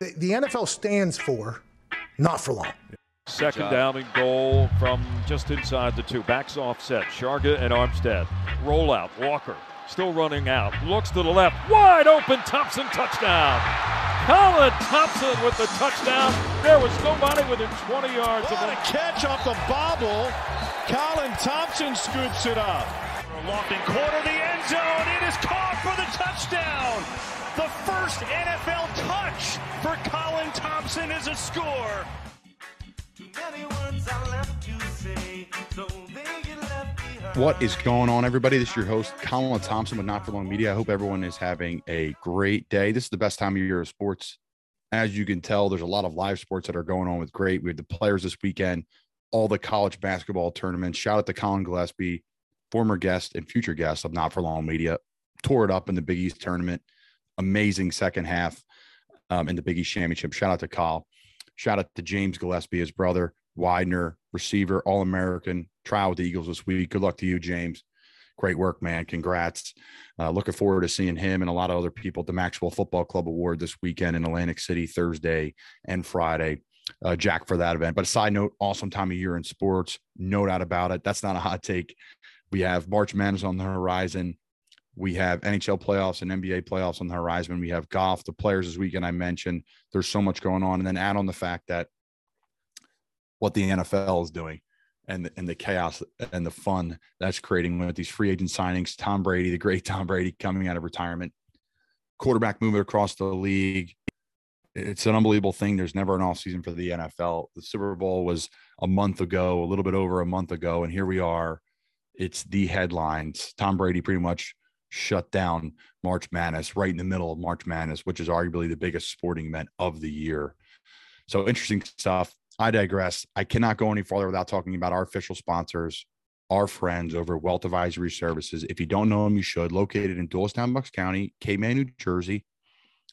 The, the NFL stands for not for long. Second down and goal from just inside the two. Backs offset. Sharga and Armstead. Rollout. Walker still running out. Looks to the left. Wide open. Thompson touchdown. Colin Thompson with the touchdown. There was nobody within 20 yards what of him. a catch off the bobble. Colin Thompson scoops it up. Lofting corner the end zone. It is caught for the touchdown. The first NFL touch for Colin Thompson is a score. What is going on, everybody? This is your host, Colin Thompson with Not For Long Media. I hope everyone is having a great day. This is the best time of year of sports. As you can tell, there's a lot of live sports that are going on with great. We had the players this weekend, all the college basketball tournaments. Shout out to Colin Gillespie, former guest and future guest of Not For Long Media. Tore it up in the Big East tournament. Amazing second half um, in the Big East championship. Shout out to Kyle. Shout out to James Gillespie, his brother, Widener, receiver, All American, trial with the Eagles this week. Good luck to you, James. Great work, man. Congrats. Uh, looking forward to seeing him and a lot of other people at the Maxwell Football Club Award this weekend in Atlantic City, Thursday and Friday. Uh, Jack for that event. But a side note, awesome time of year in sports. No doubt about it. That's not a hot take. We have March Madness on the horizon. We have NHL playoffs and NBA playoffs on the horizon. We have golf, the players this weekend I mentioned. There's so much going on. And then add on the fact that what the NFL is doing and and the chaos and the fun that's creating with these free agent signings. Tom Brady, the great Tom Brady, coming out of retirement, quarterback movement across the league. It's an unbelievable thing. There's never an off season for the NFL. The Super Bowl was a month ago, a little bit over a month ago, and here we are. It's the headlines. Tom Brady pretty much shut down March Madness right in the middle of March Madness, which is arguably the biggest sporting event of the year. So interesting stuff. I digress. I cannot go any farther without talking about our official sponsors, our friends over at Wealth Advisory Services. If you don't know them, you should. Located in Doylestown, Bucks County, Cape May, New Jersey,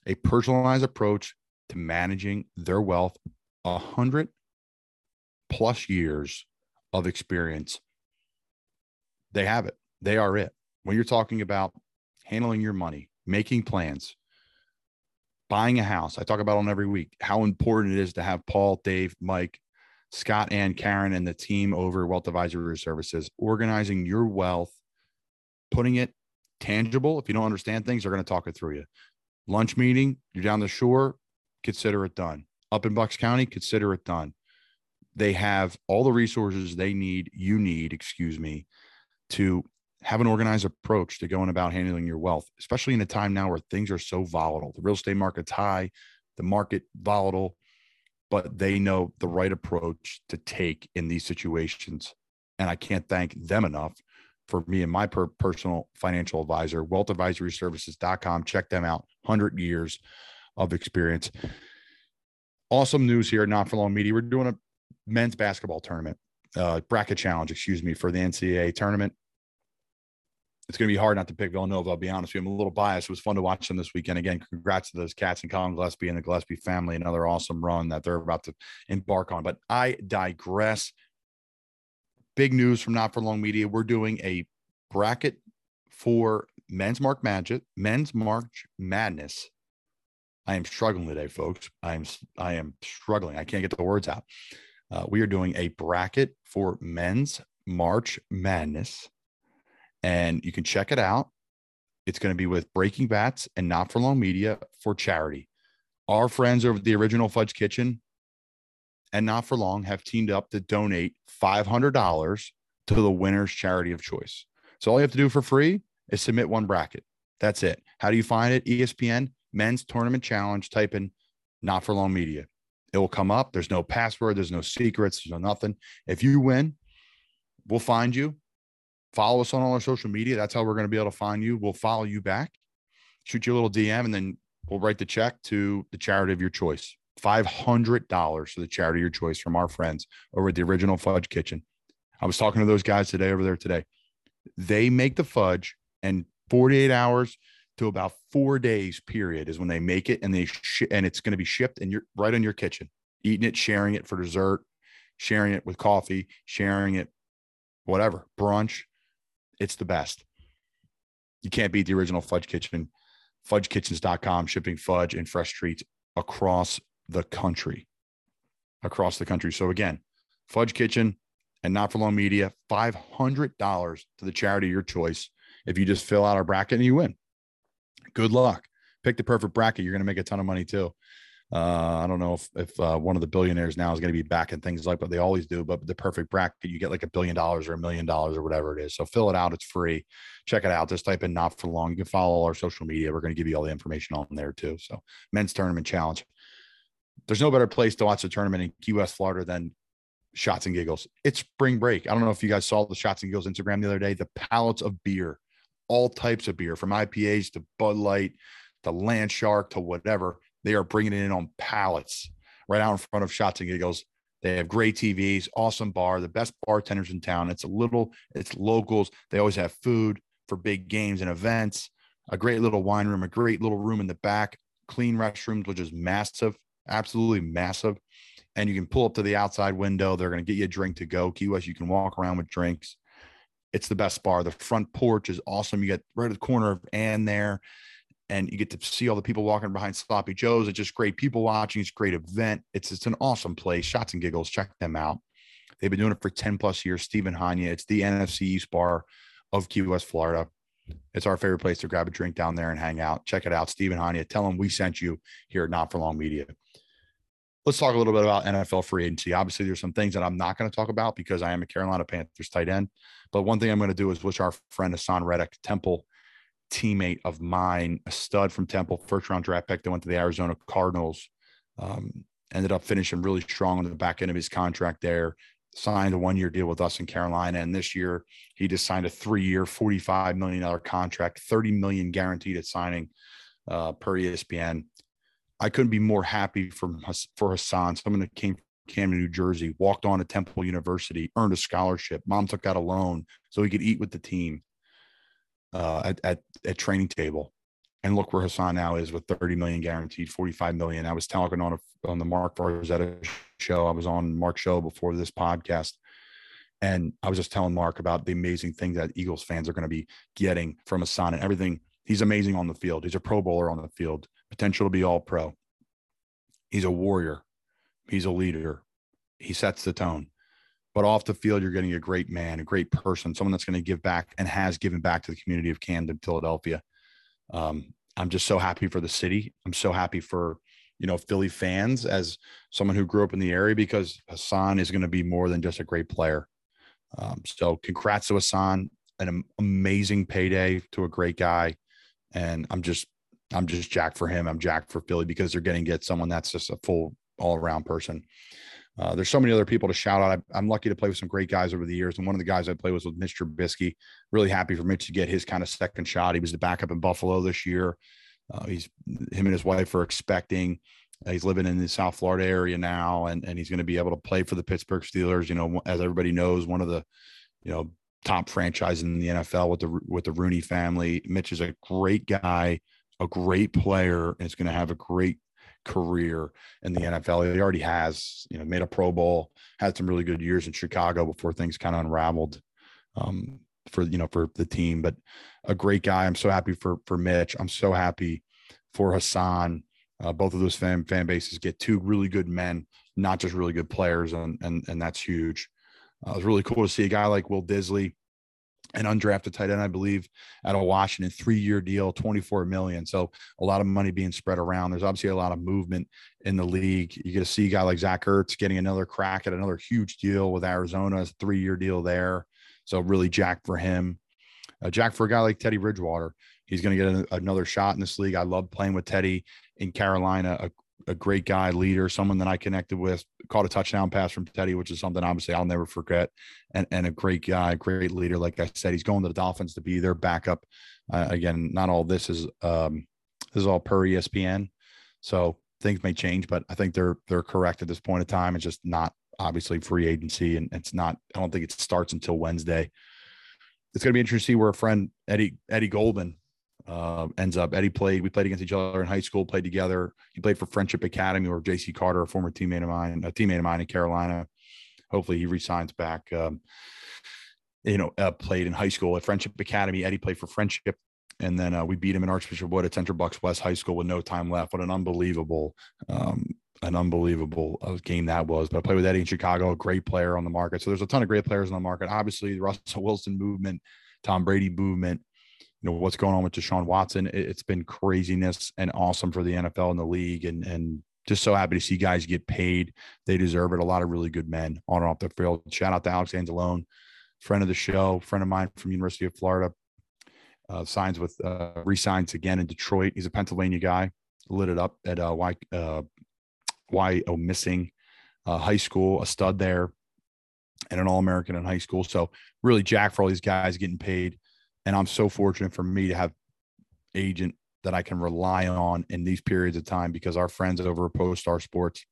a personalized approach to managing their wealth, a hundred plus years of experience. They have it. They are it. When you're talking about handling your money, making plans, buying a house. I talk about on every week how important it is to have Paul, Dave, Mike, Scott, and Karen and the team over Wealth Advisory Services organizing your wealth, putting it tangible. If you don't understand things, they're going to talk it through you. Lunch meeting, you're down the shore, consider it done. Up in Bucks County, consider it done. They have all the resources they need, you need, excuse me, to have an organized approach to going about handling your wealth, especially in a time now where things are so volatile. The real estate market's high, the market volatile, but they know the right approach to take in these situations. And I can't thank them enough for me and my per- personal financial advisor, wealthadvisoryservices.com. Check them out. 100 years of experience. Awesome news here, not for long media. We're doing a men's basketball tournament, uh, bracket challenge, excuse me, for the NCAA tournament it's going to be hard not to pick Villanova. I'll be honest with you. I'm a little biased. It was fun to watch them this weekend. Again, congrats to those cats and Colin Gillespie and the Gillespie family. Another awesome run that they're about to embark on. But I digress. Big news from Not for Long Media. We're doing a bracket for men's Mark Magic, men's March Madness. I am struggling today, folks. I am I am struggling. I can't get the words out. Uh, we are doing a bracket for men's March Madness and you can check it out. It's going to be with Breaking Bats and Not for Long Media for charity. Our friends over at the original Fudge Kitchen and Not for Long have teamed up to donate $500 to the winner's charity of choice. So all you have to do for free is submit one bracket. That's it. How do you find it? ESPN Men's Tournament Challenge. Type in Not for Long Media. It will come up. There's no password. There's no secrets. There's no nothing. If you win, we'll find you follow us on all our social media. That's how we're going to be able to find you. We'll follow you back, shoot you a little DM, and then we'll write the check to the charity of your choice. $500 to the charity of your choice from our friends over at the original Fudge Kitchen. I was talking to those guys today over there today. They make the fudge, and 48 hours to about four days period is when they make it, and they sh- and it's going to be shipped, and you're right in your kitchen, eating it, sharing it for dessert, sharing it with coffee, sharing it, whatever brunch. It's the best. You can't beat the original Fudge Kitchen. FudgeKitchens.com, shipping fudge and fresh treats across the country. Across the country. So again, Fudge Kitchen and Not for Long Media, $500 to the charity of your choice. If you just fill out our bracket and you win, good luck. Pick the perfect bracket. You're going to make a ton of money too. Uh, I don't know if, if uh, one of the billionaires now is going to be back and things like but they always do, but the perfect bracket, you get like a billion dollars or a million dollars or whatever it is. So fill it out. It's free. Check it out. Just type in not for long. You can follow our social media. We're going to give you all the information on there too. So men's tournament challenge. There's no better place to watch the tournament in Key West, Florida than shots and giggles. It's spring break. I don't know if you guys saw the shots and giggles Instagram the other day, the pallets of beer, all types of beer from IPAs to Bud Light to Land Shark to whatever they are bringing it in on pallets right out in front of Shots and Giggles. They have great TVs, awesome bar, the best bartenders in town. It's a little, it's locals. They always have food for big games and events, a great little wine room, a great little room in the back, clean restrooms, which is massive, absolutely massive. And you can pull up to the outside window. They're going to get you a drink to go. Key West, you can walk around with drinks. It's the best bar. The front porch is awesome. You get right at the corner of Ann there and you get to see all the people walking behind Sloppy Joe's. It's just great people watching. It's a great event. It's it's an awesome place. Shots and giggles. Check them out. They've been doing it for 10 plus years. Stephen Hanya. It's the NFC East bar of Key West, Florida. It's our favorite place to grab a drink down there and hang out. Check it out. Stephen Hanya. Tell them we sent you here at Not for Long Media. Let's talk a little bit about NFL free agency. Obviously, there's some things that I'm not going to talk about because I am a Carolina Panthers tight end. But one thing I'm going to do is wish our friend Haason Reddick Temple teammate of mine, a stud from Temple, first round draft pick that went to the Arizona Cardinals. Um, ended up finishing really strong on the back end of his contract there. Signed a one year deal with us in Carolina. And this year, he just signed a three year, $45 million contract, 30 million guaranteed at signing uh, per ESPN. I couldn't be more happy for, for Haason, someone that came from Camden, New Jersey, walked on to Temple University, earned a scholarship. Mom took out a loan so he could eat with the team uh, at, at, at training table. And look where Haason now is with 30 million guaranteed, 45 million. I was talking on a, on the Marc Farzetta show. I was on Marc's show before this podcast. And I was just telling Mark about the amazing thing that Eagles fans are going to be getting from Haason and everything. He's amazing on the field. He's a pro bowler on the field, potential to be all pro. He's a warrior. He's a leader. He sets the tone. But off the field, you're getting a great man, a great person, someone that's going to give back and has given back to the community of Camden, Philadelphia. Um, I'm just so happy for the city. I'm so happy for you know Philly fans as someone who grew up in the area because Haason is going to be more than just a great player. Um, so congrats to Haason, an amazing payday to a great guy, and I'm just I'm just jacked for him. I'm jacked for Philly because they're going to get someone that's just a full all around person. Uh, there's so many other people to shout out. I, am lucky to play with some great guys over the years. And one of the guys I played was with Mitch Trubisky. Really happy for Mitch to get his kind of second shot. He was the backup in Buffalo this year. Uh, he's him and his wife are expecting. Uh, he's living in the South Florida area now, and and he's going to be able to play for the Pittsburgh Steelers. You know, as everybody knows, one of the you know top franchises in the NFL with the with the Rooney family. Mitch is a great guy, a great player, and is going to have a great career in the NFL. He already has, you know, made a Pro Bowl, had some really good years in Chicago before things kind of unraveled um, for you know for the team. But a great guy. I'm so happy for for Mitch. I'm so happy for Haason. Uh, both of those fan fan bases get two really good men, not just really good players, and and and that's huge. Uh, it was really cool to see a guy like Will Dissly an undrafted tight end, I believe, out of Washington, three-year deal, 24 million. So a lot of money being spread around. There's obviously a lot of movement in the league. You get to see a guy like Zach Ertz getting another crack at another huge deal with Arizona, three-year deal there. So really jack for him. Uh, jack for a guy like Teddy Bridgewater. He's going to get another shot in this league. I love playing with Teddy in Carolina, a a great guy, leader, someone that I connected with, caught a touchdown pass from Teddy, which is something obviously I'll never forget. And, and a great guy, great leader. Like I said, he's going to the Dolphins to be their backup. Uh, again, not all this is um, this is all per ESPN, so things may change, but I think they're they're correct at this point in time. It's just not obviously free agency, and it's not. I don't think it starts until Wednesday. It's going to be interesting to see where a friend Eddie Eddie Goldman uh, ends up Eddie played. We played against each other in high school. Played together. He played for Friendship Academy or J.C. Carter, a former teammate of mine, a teammate of mine in Carolina. Hopefully, he resigns back. Um, you know, uh, played in high school at Friendship Academy. Eddie played for Friendship and then uh, we beat him in Archbishop Wood at Central Bucks West High School with no time left. What an unbelievable, um, an unbelievable uh, game that was. But I played with Eddie in Chicago, a great player on the market. So there's a ton of great players on the market. Obviously, the Russell Wilson movement, Tom Brady movement. Know what's going on with Deshaun Watson. It, has been craziness and awesome for the NFL and the league, and and just so happy to see guys get paid. They deserve it. A lot of really good men on and off the field. Shout out to Alex Anzalone, friend of the show, friend of mine from University of Florida. Uh, signs with uh, resigns again in Detroit. He's a Pennsylvania guy. Lit it up at uh, Y uh, Wyomissing uh, high school, a stud there, and an All American in high school. So really, jack for all these guys getting paid, and I'm so fortunate for me to have agent that I can rely on in these periods of time because our friends over at ProStar Sports,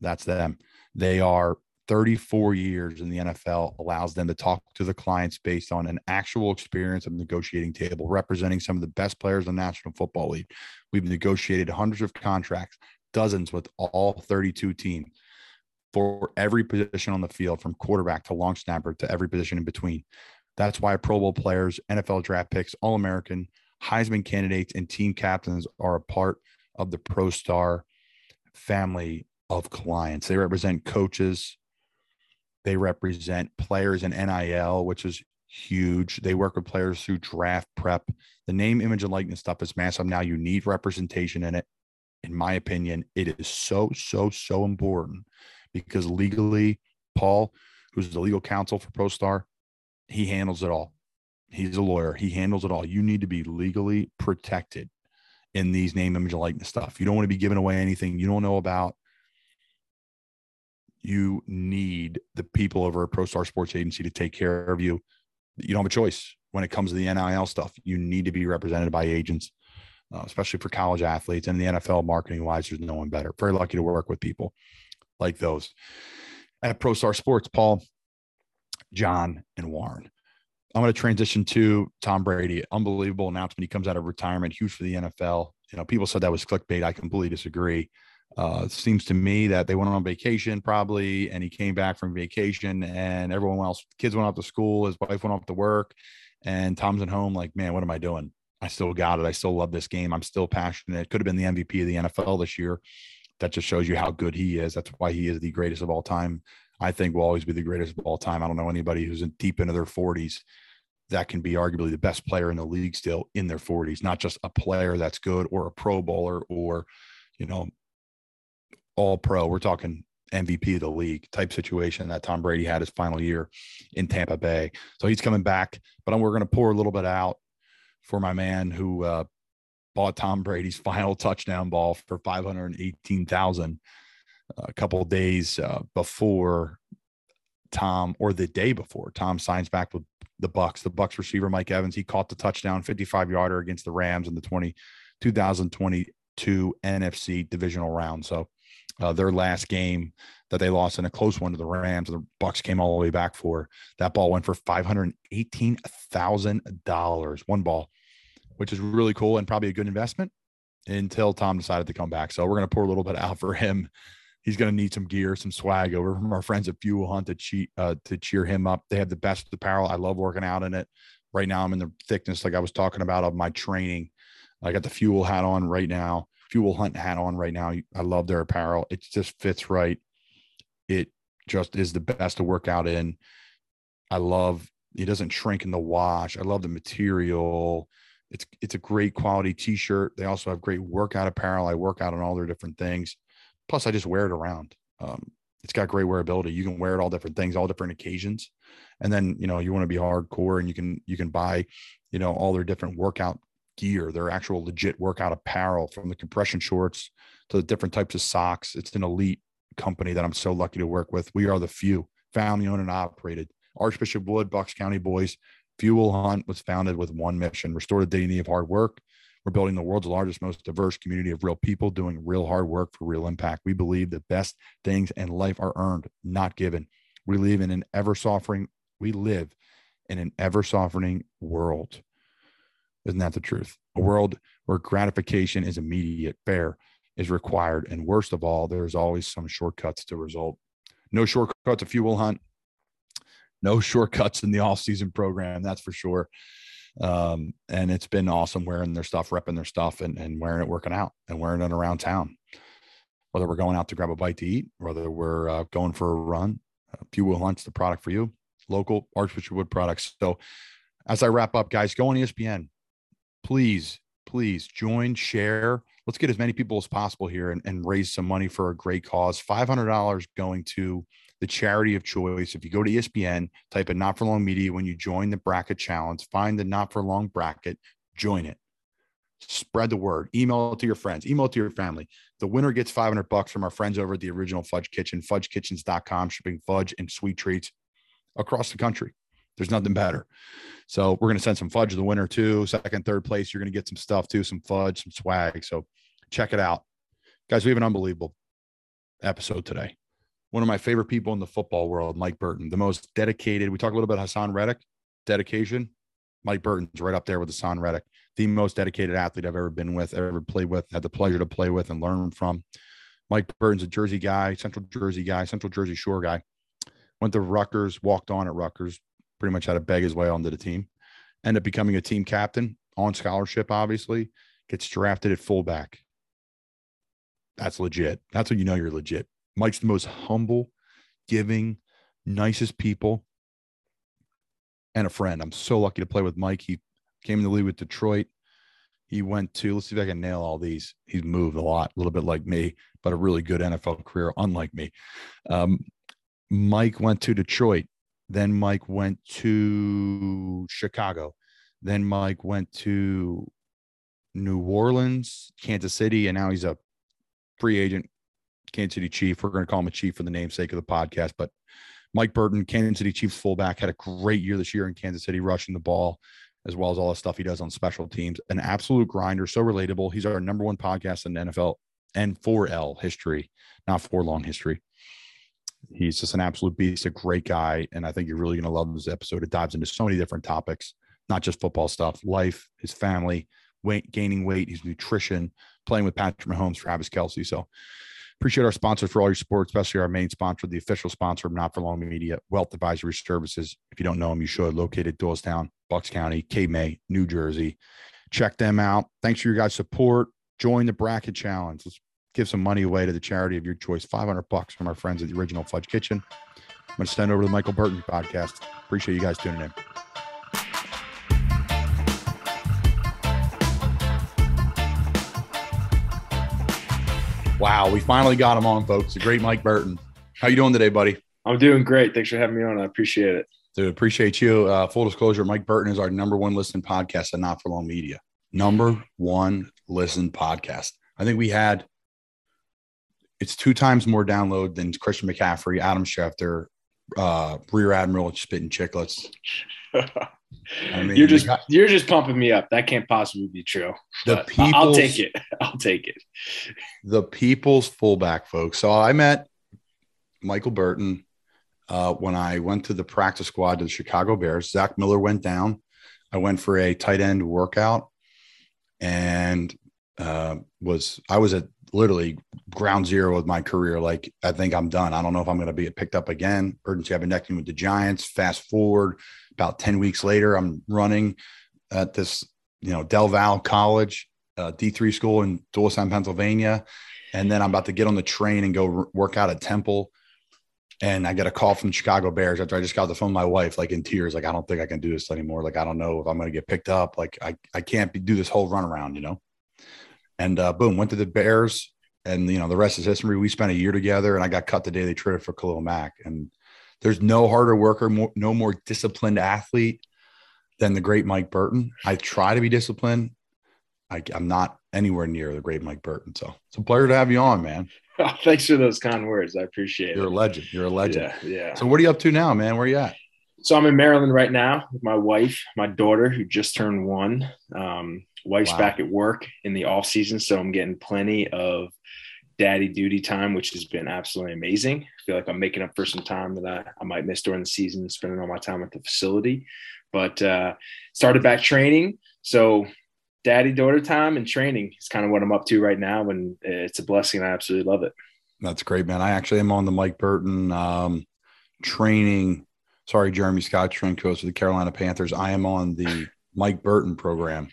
that's them. They are 34 years in the NFL allows them to talk to the clients based on an actual experience of negotiating table, representing some of the best players in the National Football League. We've negotiated hundreds of contracts, dozens with all 32 teams for every position on the field, from quarterback to long snapper to every position in between. That's why Pro Bowl players, NFL draft picks, All American, Heisman candidates and team captains are a part of the ProStar family of clients. They represent coaches, they represent players in NIL, which is huge. They work with players through draft prep. The name, image, and likeness stuff is massive. Now you need representation in it. In my opinion, it is so, so, so important because legally, Paul, who's the legal counsel for ProStar, he handles it all. He's a lawyer. He handles it all. You need to be legally protected in these name, image, and likeness stuff. You don't want to be giving away anything you don't know about. You need the people over at ProStar Sports Agency to take care of you. You don't have a choice when it comes to the NIL stuff. You need to be represented by agents, uh, especially for college athletes and the NFL marketing wise. There's no one better. Very lucky to work with people like those at ProStar Sports. Paul, John, and Warren. I'm going to transition to Tom Brady. Unbelievable announcement. He comes out of retirement, huge for the NFL. You know, people said that was clickbait. I completely disagree. Uh, seems to me that they went on vacation probably, and he came back from vacation, and everyone else, kids went off to school, his wife went off to work, and Tom's at home. Like, man, what am I doing? I still got it. I still love this game. I'm still passionate. Could have been the MVP of the NFL this year. That just shows you how good he is. That's why he is the greatest of all time. I think will always be the greatest of all time. I don't know anybody who's in deep into their 40s that can be arguably the best player in the league still in their 40s, not just a player that's good or a pro bowler or, you know, all pro. We're talking MVP of the league type situation that Tom Brady had his final year in Tampa Bay. So he's coming back, but we're going to pour a little bit out for my man who uh, bought Tom Brady's final touchdown ball for 518,000 a couple days uh, before Tom or the day before Tom signs back with the Bucs. The Bucs receiver Mike Evans, he caught the touchdown 55 yarder against the Rams in the 20 2022 NFC divisional round. So uh, their last game that they lost in a close one to the Rams, the Bucs came all the way back for. That ball went for five hundred eighteen thousand dollars, one ball, which is really cool and probably a good investment until Tom decided to come back. So we're gonna pour a little bit out for him he's going to need some gear, some swag over from our friends at Few Will Hunt to cheat uh, to cheer him up. They have the best apparel. I love working out in it. Right now, I'm in the thickness, like I was talking about, of my training. I got the Fuel hat on right now, Few Will Hunt hat on right now. I love their apparel. It just fits right. It just is the best to work out in. I love it doesn't shrink in the wash. I love the material. It's it's a great quality t-shirt. They also have great workout apparel. I work out on all their different things. Plus, I just wear it around. Um, it's got great wearability. You can wear it all different things, all different occasions. And then, you know, you want to be hardcore and you can, you can buy, you know, all their different workout gear, their actual legit workout apparel from the compression shorts to the different types of socks. It's an elite company that I'm so lucky to work with. We are the few family owned and operated. Archbishop Wood, Bucks County boys. Few Will Hunt was founded with one mission restore the dignity of hard work we're building the world's largest, most diverse community of real people doing real hard work for real impact. We believe the best things in life are earned, not given. We live in an ever softening, we live in an ever softening world. Isn't that the truth? A world where gratification is immediate, fair is required. And worst of all, there's always some shortcuts to result. No shortcuts a Few Will Hunt. No shortcuts in the off-season program, that's for sure. Um, and it's been awesome wearing their stuff, repping their stuff, and, and wearing it working out and wearing it around town. Whether we're going out to grab a bite to eat, whether we're uh, going for a run, a few will hunts, the product for you, local Archbishop Wood products. So, as I wrap up, guys, go on ESPN. Please, please join, share. Let's get as many people as possible here and, and raise some money for a great cause. $500 going to the charity of choice. If you go to ESPN, type in not for long media when you join the bracket challenge, find the not for long bracket, join it. Spread the word, email it to your friends, email it to your family. The winner gets 500 bucks from our friends over at the original Fudge Kitchen, fudgekitchens.com, shipping fudge and sweet treats across the country. There's nothing better. So we're going to send some fudge to the winner too. Second, third place, you're going to get some stuff too, some fudge, some swag. So check it out. Guys, we have an unbelievable episode today. One of my favorite people in the football world, Mike Burton, the most dedicated. We talk a little bit about Haason Reddick, dedication. Mike Burton's right up there with Haason Reddick, the most dedicated athlete I've ever been with, ever played with, had the pleasure to play with and learn from. Mike Burton's a Jersey guy, Central Jersey guy, Central Jersey Shore guy. Went to Rutgers, walked on at Rutgers, pretty much had to beg his way onto the team. Ended up becoming a team captain on scholarship, obviously. Gets drafted at fullback. That's legit. That's when you know you're legit. Mike's the most humble, giving, nicest people, and a friend. I'm so lucky to play with Mike. He came in the league with Detroit. He went to, let's see if I can nail all these. He's moved a lot, a little bit like me, but a really good NFL career, unlike me. Um, Mike went to Detroit. Then Mike went to Chicago. Then Mike went to New Orleans, Kansas City, and now he's a free agent, Kansas City Chief. We're going to call him a chief for the namesake of the podcast. But Mike Burton, Kansas City Chiefs fullback, had a great year this year in Kansas City, rushing the ball, as well as all the stuff he does on special teams. An absolute grinder, so relatable. He's our number one podcast in NFL and 4L history, not for long history. He's just an absolute beast, a great guy. And I think you're really going to love this episode. It dives into so many different topics, not just football stuff, life, his family, weight, gaining weight, his nutrition, playing with Patrick Mahomes, Travis Kelce. So appreciate our sponsors for all your support, especially our main sponsor, the official sponsor of Not for Long Media, Wealth Advisory Services. If you don't know them, you should. Located Doylestown, Bucks County, Cape May, New Jersey. Check them out. Thanks for your guys' support. Join the bracket challenge. Let's give some money away to the charity of your choice. 500 bucks from our friends at the original Fudge Kitchen. I'm going to send over to the Michael Burton podcast. Appreciate you guys tuning in. Wow, we finally got him on, folks. The great Mike Burton. How you doing today, buddy? I'm doing great. Thanks for having me on. I appreciate it. Dude, appreciate you. Uh, full disclosure, Mike Burton is our number one listened podcast at Not for Long Media. Number one listened podcast. I think we had it's two times more download than Christian McCaffrey, Adam Schefter, uh, Rear Admiral spitting Chiclets. I mean, you're just you're just pumping me up. That can't possibly be true. The people, I'll take it. I'll take it. The people's fullback, folks. So I met Michael Burton uh, when I went to the practice squad to the Chicago Bears. Zach Miller went down. I went for a tight end workout, and uh, was I was at literally ground zero with my career. Like I think I'm done. I don't know if I'm going to be picked up again. Urgency I've been connecting with the Giants. Fast forward about 10 weeks later, I'm running at this, you know, Del Val College, uh, D3 school in Doylestown, Pennsylvania. And then I'm about to get on the train and go r- work out at Temple. And I get a call from Chicago Bears after I just got the phone my wife, like in tears, like, I don't think I can do this anymore. Like, I don't know if I'm going to get picked up. Like, I, I can't be, do this whole run around, you know? And uh, boom, went to the Bears. And, you know, the rest is history. We spent a year together and I got cut the day they traded for Khalil Mack. And there's no harder worker, more, no more disciplined athlete than the great Mike Burton. I try to be disciplined. I, am not anywhere near the great Mike Burton. So it's a pleasure to have you on, man. Thanks for those kind words. I appreciate You're it. You're a legend. You're a legend. Yeah, yeah. So what are you up to now, man? Where are you at? So I'm in Maryland right now with my wife, my daughter, who just turned one. Um, wife's wow. back at work in the off season, so I'm getting plenty of daddy duty time, which has been absolutely amazing. I feel like I'm making up for some time that I, I might miss during the season, spending all my time at the facility. But uh, started back training. So daddy daughter time and training is kind of what I'm up to right now. And it's a blessing. I absolutely love it. That's great, man. I actually am on the Mike Burton um, training. Sorry, Jeremy Scott, strength coach of the Carolina Panthers. I am on the Mike Burton program.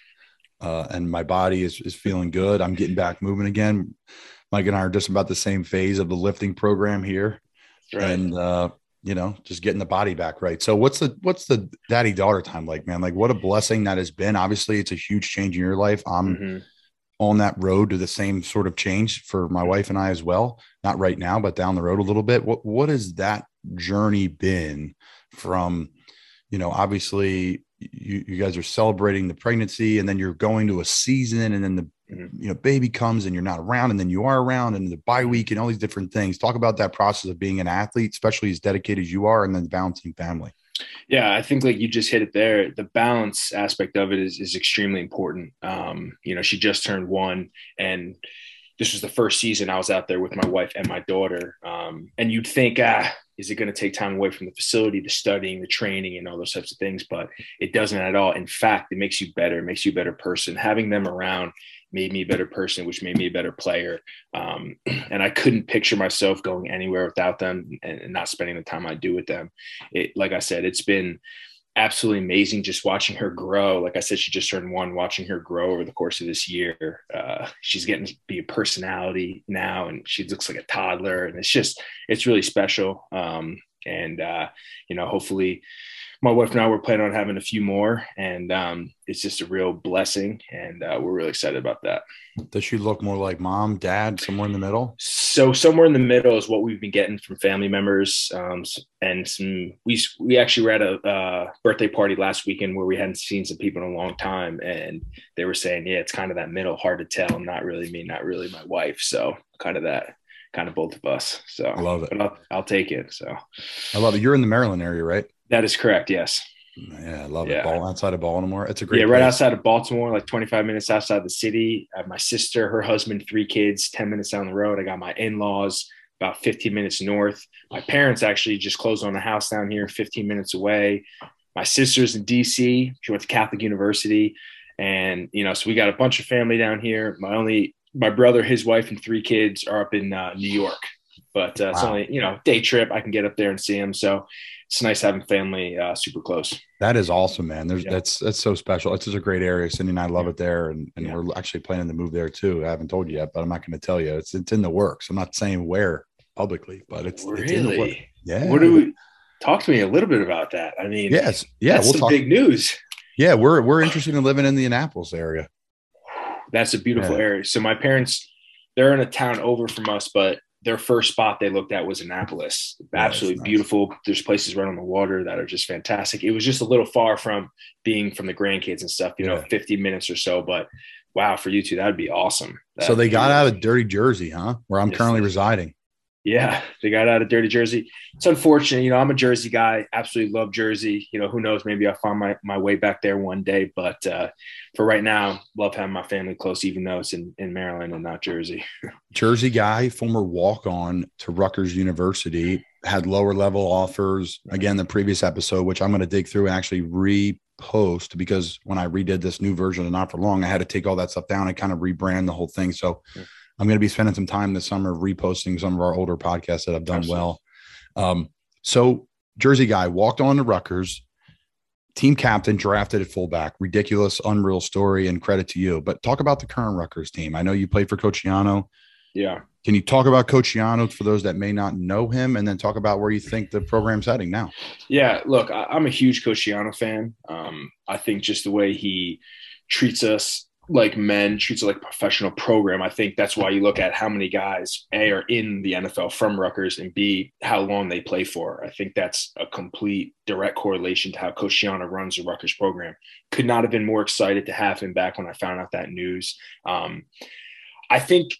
Uh, and my body is, is feeling good. I'm getting back moving again. Mike and I are just about the same phase of the lifting program here. Right. And, uh, you know, just getting the body back right. So what's the, what's the daddy daughter time like, man? Like what a blessing that has been. Obviously it's a huge change in your life. I'm mm-hmm. on that road to the same sort of change for my wife and I as well. Not right now, but down the road a little bit. What, what has that journey been from, you know, obviously you, you guys are celebrating the pregnancy and then you're going to a season and then the mm-hmm. you know baby comes and you're not around and then you are around and the bye week and all these different things. Talk about that process of being an athlete especially as dedicated as you are and then balancing family. Yeah i think like you just hit it there. The balance aspect of it is, is extremely important. Um, you know she just turned one and this was the first season I was out there with my wife and my daughter. Um, and you'd think, ah, is it going to take time away from the facility, the studying, the training, and all those types of things? But it doesn't at all. In fact, it makes you better, it makes you a better person. Having them around made me a better person, which made me a better player. Um, and I couldn't picture myself going anywhere without them and, and not spending the time I do with them. It, like I said, it's been absolutely amazing just watching her grow. Like I said, she just turned one, watching her grow over the course of this year. Uh, she's getting to be a personality now and she looks like a toddler. And it's just, it's really special. Um, and, uh, you know, hopefully my wife and I were planning on having a few more, and um, it's just a real blessing, and uh, we're really excited about that. Does she look more like mom, dad, somewhere in the middle? So somewhere in the middle is what we've been getting from family members, um, and some we we actually were at a uh, birthday party last weekend where we hadn't seen some people in a long time, and they were saying, yeah, it's kind of that middle, hard to tell. Not really me, not really my wife. So kind of that kind of both of us. So I love it. But I'll, I'll take it. So I love it. You're in the Maryland area, right? That is correct. Yes. Yeah, I love yeah. it. Ball outside of Baltimore. It's a great. Yeah, right outside of Baltimore, like 25 minutes outside the city. I have my sister, her husband, three kids, 10 minutes down the road. I got my in-laws about 15 minutes north. My parents actually just closed on a house down here, 15 minutes away. My sister's in DC. She went to Catholic University, and you know, so we got a bunch of family down here. My only, my brother, his wife, and three kids are up in uh, New York. But uh, wow. it's only you know day trip. I can get up there and see them. So it's nice having family uh, super close. That is awesome, man. There's yeah. that's that's so special. It's just a great area. Cindy and I love it there, and, and yeah. we're actually planning to move there too. I haven't told you yet, but I'm not going to tell you. It's it's in the works. I'm not saying where publicly, but it's really it's in the work. yeah. What do we talk to me a little bit about that? I mean, yes, yeah, that's we'll some talk, big news. Yeah, we're we're interested in living in the Annapolis area. That's a beautiful yeah. area. So my parents, they're in a town over from us, but their first spot they looked at was Annapolis. Absolutely nice. beautiful. There's places right on the water that are just fantastic. It was just a little far from being from the grandkids and stuff, you yeah. know, 50 minutes or so. But wow, for you two, that'd be awesome. That'd so they got out of Dirty Jersey, huh? Where I'm yes, currently residing. Yeah, they got out of dirty Jersey. It's unfortunate, you know. I'm a Jersey guy, absolutely love Jersey. You know, who knows? Maybe I'll find my, my way back there one day. But uh, for right now, love having my family close, even though it's in, in Maryland and not Jersey. Jersey guy, former walk on to Rutgers University, had lower level offers. Again, the previous episode, which I'm going to dig through and actually repost because when I redid this new version of Not for Long, I had to take all that stuff down and kind of rebrand the whole thing. So. Yeah I'm going to be spending some time this summer reposting some of our older podcasts that I've done Absolutely. well. Um, so Jersey guy walked on to Rutgers, team captain, drafted at fullback. Ridiculous, unreal story, and credit to you. But talk about the current Rutgers team. I know you played for Coach Schiano. Yeah. Can you talk about Coach Schiano for those that may not know him, and then talk about where you think the program's heading now? Yeah, look, I, am a huge Coach Schiano fan. Um, I think just the way he treats us like men treats it like a professional program. I think that's why you look at how many guys A are in the NFL from Rutgers and B how long they play for. I think that's a complete direct correlation to how Coach runs the Rutgers program. Could not have been more excited to have him back when I found out that news. Um, I think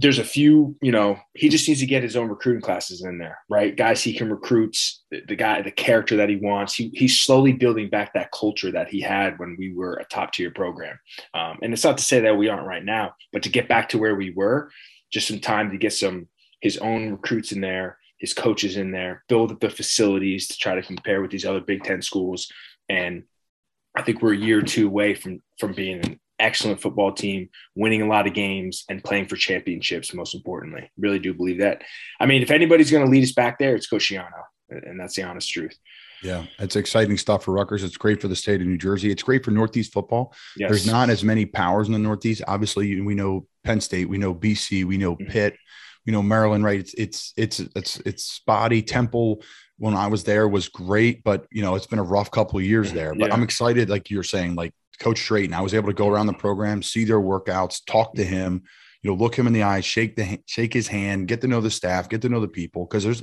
there's a few, you know, he just needs to get his own recruiting classes in there, right? Guys he can recruit, the, the, guy, the character that he wants. He, he's slowly building back that culture that he had when we were a top tier program. Um, and it's not to say that we aren't right now, but to get back to where we were, just some time to get some his own recruits in there, his coaches in there, build up the facilities to try to compare with these other Big Ten schools. And I think we're a year or two away from from being excellent football team, winning a lot of games and playing for championships, most importantly. Really do believe that. I mean, if anybody's going to lead us back there, it's Coach Schiano, and that's the honest truth. Yeah, it's exciting stuff for Rutgers. It's great for the state of New Jersey. It's great for Northeast football. Yes. There's not as many powers in the Northeast. Obviously, we know Penn State, we know BC, we know Mhm. Pitt, we know Maryland. Right? It's it's it's it's it's spotty. Temple when I was there was great, but you know it's been a rough couple of years there. But Yeah. I'm excited, like you're saying, like Coach Drayton. I was able to go around the program, see their workouts, talk to him, you know, look him in the eye, shake the shake his hand, get to know the staff, get to know the people. Because there's,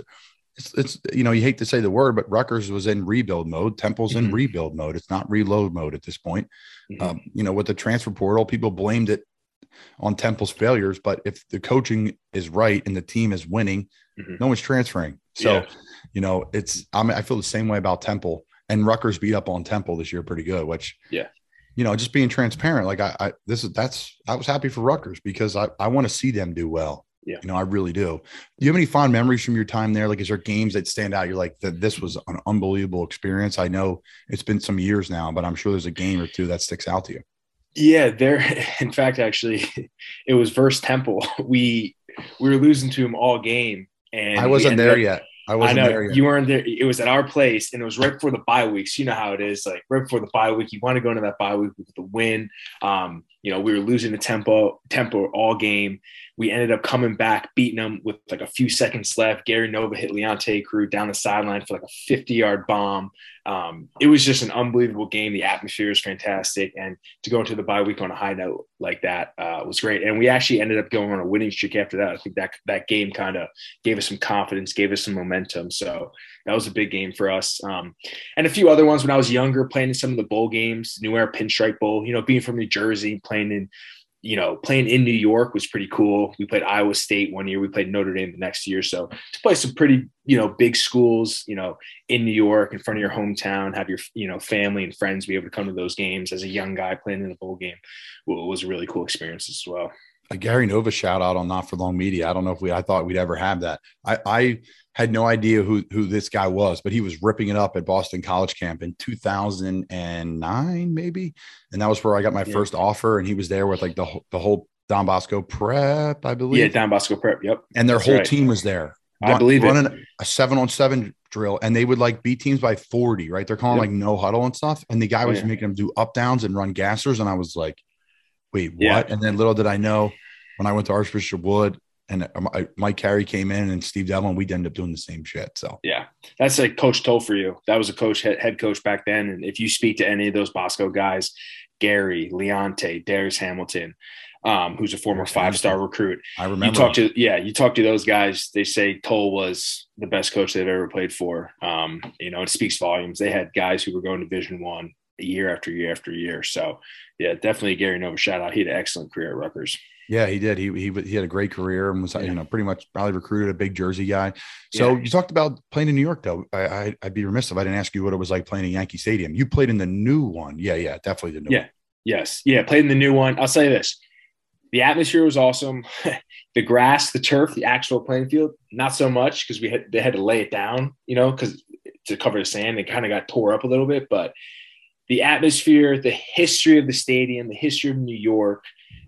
it's, it's you know, you hate to say the word, but Rutgers was in rebuild mode. Temple's in Mhm. rebuild mode. It's not reload mode at this point. Mhm. Um, you know, with the transfer portal, people blamed it on Temple's failures, but if the coaching is right and the team is winning, Mhm. no one's transferring. So, Yeah. you know, it's I'm, I feel the same way about Temple and Rutgers beat up on Temple this year pretty good, which Yeah. You know, just being transparent. Like I, I this is that's I was happy for Rutgers because I I want to see them do well. Yeah. you know, I really do. Do you have any fond memories from your time there? Like, is there games that stand out? You're like that. This was an unbelievable experience. I know it's been some years now, but I'm sure there's a game or two that sticks out to you. Yeah, there. In fact, actually, it was versus Temple. We we were losing to him all game, and I wasn't there up- yet. I I wasn't know there yet. you weren't there. It was at our place, and it was right before the bye weeks. You know how it is. Like right before the bye week, you want to go into that bye week with the win. Um, you know, we were losing the tempo, tempo all game. We ended up coming back, beating them with like a few seconds left. Gary Nova hit Leonte Carroo down the sideline for like a 50 yard bomb. Um, it was just an unbelievable game. The atmosphere is fantastic, and to go into the bye week on a high note like that uh, was great. And we actually ended up going on a winning streak after that. I think that that game kind of gave us some confidence, gave us some momentum. So that was a big game for us. Um, and a few other ones when I was younger, playing in some of the bowl games, New Era Pinstripe Bowl. You know, being from New Jersey, playing in you know, playing in New York was pretty cool. We played Iowa State one year. We played Notre Dame the next year. So to play some pretty, you know, big schools, you know, in New York, in front of your hometown, have your, you know, family and friends be able to come to those games as a young guy playing in a bowl game wa- was a really cool experience as well. a Gary Nova shout out on Not for Long Media. I don't know if we I thought we'd ever have that. I, I had no idea who who this guy was, but he was ripping it up at Boston College Camp in 2009, maybe, and that was where I got my Yeah. first offer. And he was there with like the whole- the whole Don Bosco prep, I believe. Yeah, Don Bosco Prep. Yep. and their that's whole right. team was there. I run- believe it. running a seven on seven drill, and they would like beat teams by 40, right? They're calling Yep. like no huddle and stuff. And the guy Oh, was yeah. making them do up downs and run gassers. And I was like, wait, what? Yeah. And then little did I know when I went to Archbishop Wood and Mike Carey came in and Steve Devlin, we'd end up doing the same shit. So Yeah, that's like Coach Toal for you. That was a coach, head, coach back then. And if you speak to any of those Bosco guys, Gary, Leonte, Darius Hamilton, um, who's a former five star recruit, I you remember talk to yeah, you talk to those guys. They say Toal was the best coach they've ever played for. Um, you know, it speaks volumes. They had guys who were going to Division One year after year after year. So yeah, definitely Gary Nova shout out. He had an excellent career at Rutgers. Yeah, he did. He, he he had a great career and was Yeah. you know pretty much probably recruited a big Jersey guy. So Yeah. you talked about playing in New York though. I, I I'd be remiss if I didn't ask you what it was like playing in Yankee Stadium. You played in the new one. Yeah, yeah, definitely the new. One. Yeah. one. Yes. Yeah. Played in the new one. I'll say this. The atmosphere was awesome. the grass, the turf, the actual playing field, not so much because we had they had to lay it down, you know, because to cover the sand, it kind of got tore up a little bit. But the atmosphere, the history of the stadium, the history of New York,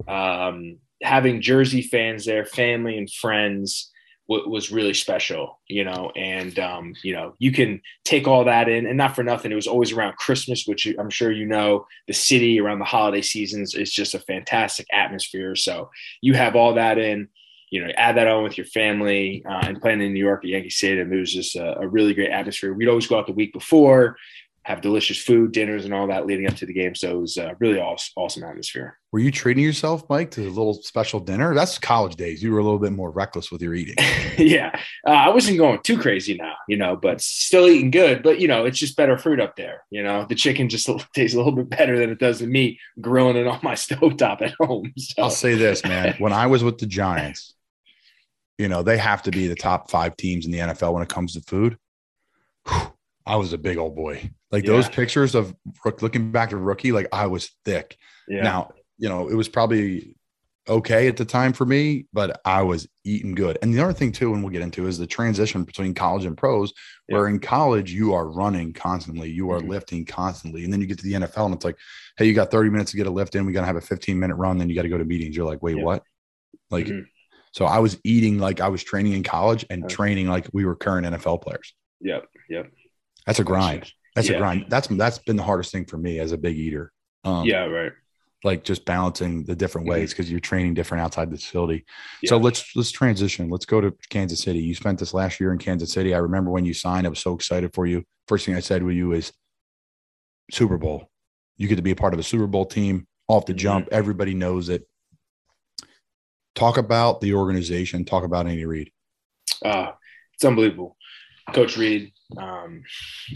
um, having Jersey fans there, family and friends w- was really special, you know. And um, you know, you can take all that in, and not for nothing, it was always around Christmas, which I'm sure you know. The city around the holiday seasons is just a fantastic atmosphere. So you have all that in. You know, add that on with your family uh, and playing in New York at Yankee Stadium. It was just a, a really great atmosphere. We'd always go out the week before, have delicious food, dinners, and all that leading up to the game. So it was a really awesome, awesome atmosphere. Were you treating yourself, Mike, to a little special dinner? That's college days. You were a little bit more reckless with your eating. yeah, uh, I wasn't going too crazy now, you know, but still eating good. But you know, it's just better fruit up there. You know, the chicken just tastes a little bit better than it does with me grilling it on my stovetop at home. So. I'll say this, man. When I was with the Giants, you know, they have to be the top five teams in the NFL when it comes to food. Whew, I was a big old boy. Like those pictures of looking back to rookie, like I was thick. yeah. Now, you know, it was probably okay at the time for me, but I was eating good. And the other thing too, and we'll get into is the transition between college and pros, where in college you are running constantly, you are Mhm. lifting constantly. And then you get to the NFL and it's like, hey, you got 30 minutes to get a lift in, we gotta have a 15 minute run, then you got to go to meetings. You're like, wait, Yeah. what? Like Mhm. so I was eating like I was training in college and Okay. training like we were current NFL players. Yep. Yep. That's a grind. That's yeah. a grind. That's that's been the hardest thing for me as a big eater. Um, yeah, right. Like just balancing the different ways because mm-hmm. you're training different outside the facility. Yeah. So let's let's transition. Let's go to Kansas City. You spent this last year in Kansas City. I remember when you signed. I was so excited for you. First thing I said with you is Super Bowl. You get to be a part of a Super Bowl team off the mm-hmm. jump. Everybody knows it. Talk about the organization. Talk about Andy Reid. Uh, it's unbelievable. Coach Reid, um,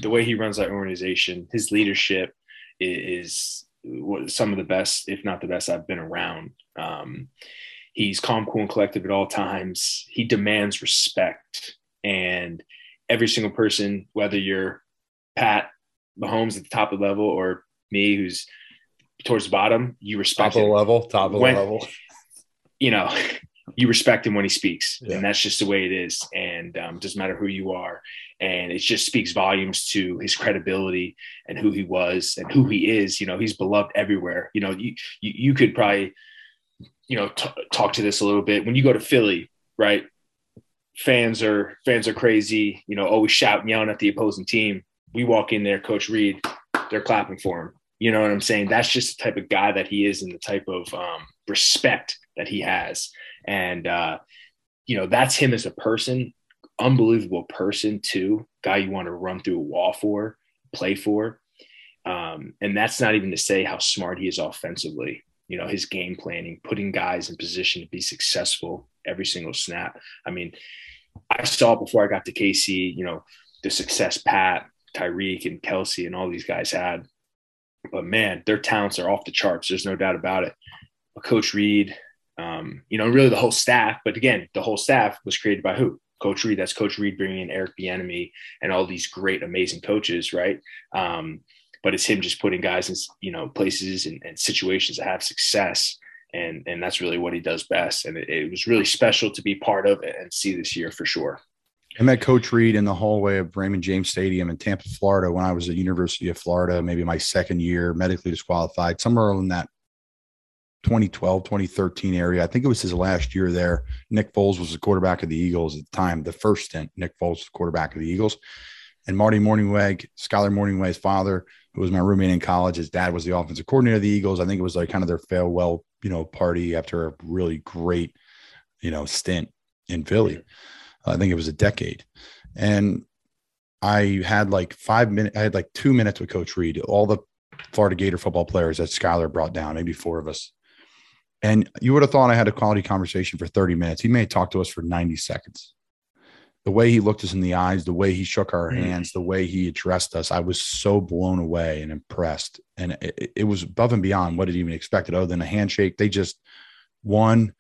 the way he runs that organization, his leadership is, is some of the best, if not the best, I've been around. Um, he's calm, cool, and collected at all times. He demands respect, and every single person, whether you're Pat Mahomes at the top of the level or me, who's towards the bottom, you respect top of the level, top of the level. You know, you respect him when he speaks, yeah. and that's just the way it is. And um, doesn't matter who you are, and it just speaks volumes to his credibility and who he was and who he is. You know, he's beloved everywhere. You know, you you, you could probably, you know, t- talk to this a little bit when you go to Philly, right? Fans are fans are crazy. You know, always shouting, yelling at the opposing team. We walk in there, Coach Reid they're clapping for him. You know what I'm saying? That's just the type of guy that he is and the type of um, respect that he has. And, uh, you know, that's him as a person, unbelievable person, too. Guy you want to run through a wall for, play for. Um, and that's not even to say how smart he is offensively. You know, his game planning, putting guys in position to be successful every single snap. I mean, I saw before I got to KC, you know, the success Pat, Tyreek, and Kelce and all these guys had. But man, their talents are off the charts. There's no doubt about it. But Coach Reid, um, you know, really the whole staff. But again, the whole staff was created by who? Coach Reid. That's Coach Reid bringing in Eric Bieniemy and all these great, amazing coaches, right? Um, but it's him just putting guys in, you know, places and, and, situations that have success, and and that's really what he does best. And it, it was really special to be part of it and see this year for sure. I met Coach Reid in the hallway of Raymond James Stadium in Tampa, Florida, when I was at University of Florida, maybe my second year, medically disqualified, somewhere in that 2012, 2013 area. I think it was his last year there. Nick Foles was the quarterback of the Eagles at the time, the first stint. Nick Foles was the quarterback of the Eagles. And Marty Mornhinweg, Skyler Mornhinweg's father, who was my roommate in college, his dad was the offensive coordinator of the Eagles. I think it was like kind of their farewell, you know, party after a really great, you know, stint in Philly. I think it was a decade. And I had like five minutes, I had like two minutes with Coach Reid, all the Florida Gator football players that Skyler brought down, maybe four of us. And you would have thought I had a quality conversation for 30 minutes. He may talk to us for 90 seconds. The way he looked us in the eyes, the way he shook our mm. hands, the way he addressed us, I was so blown away and impressed. And it, it was above and beyond what it even expected, other than a handshake. They just won.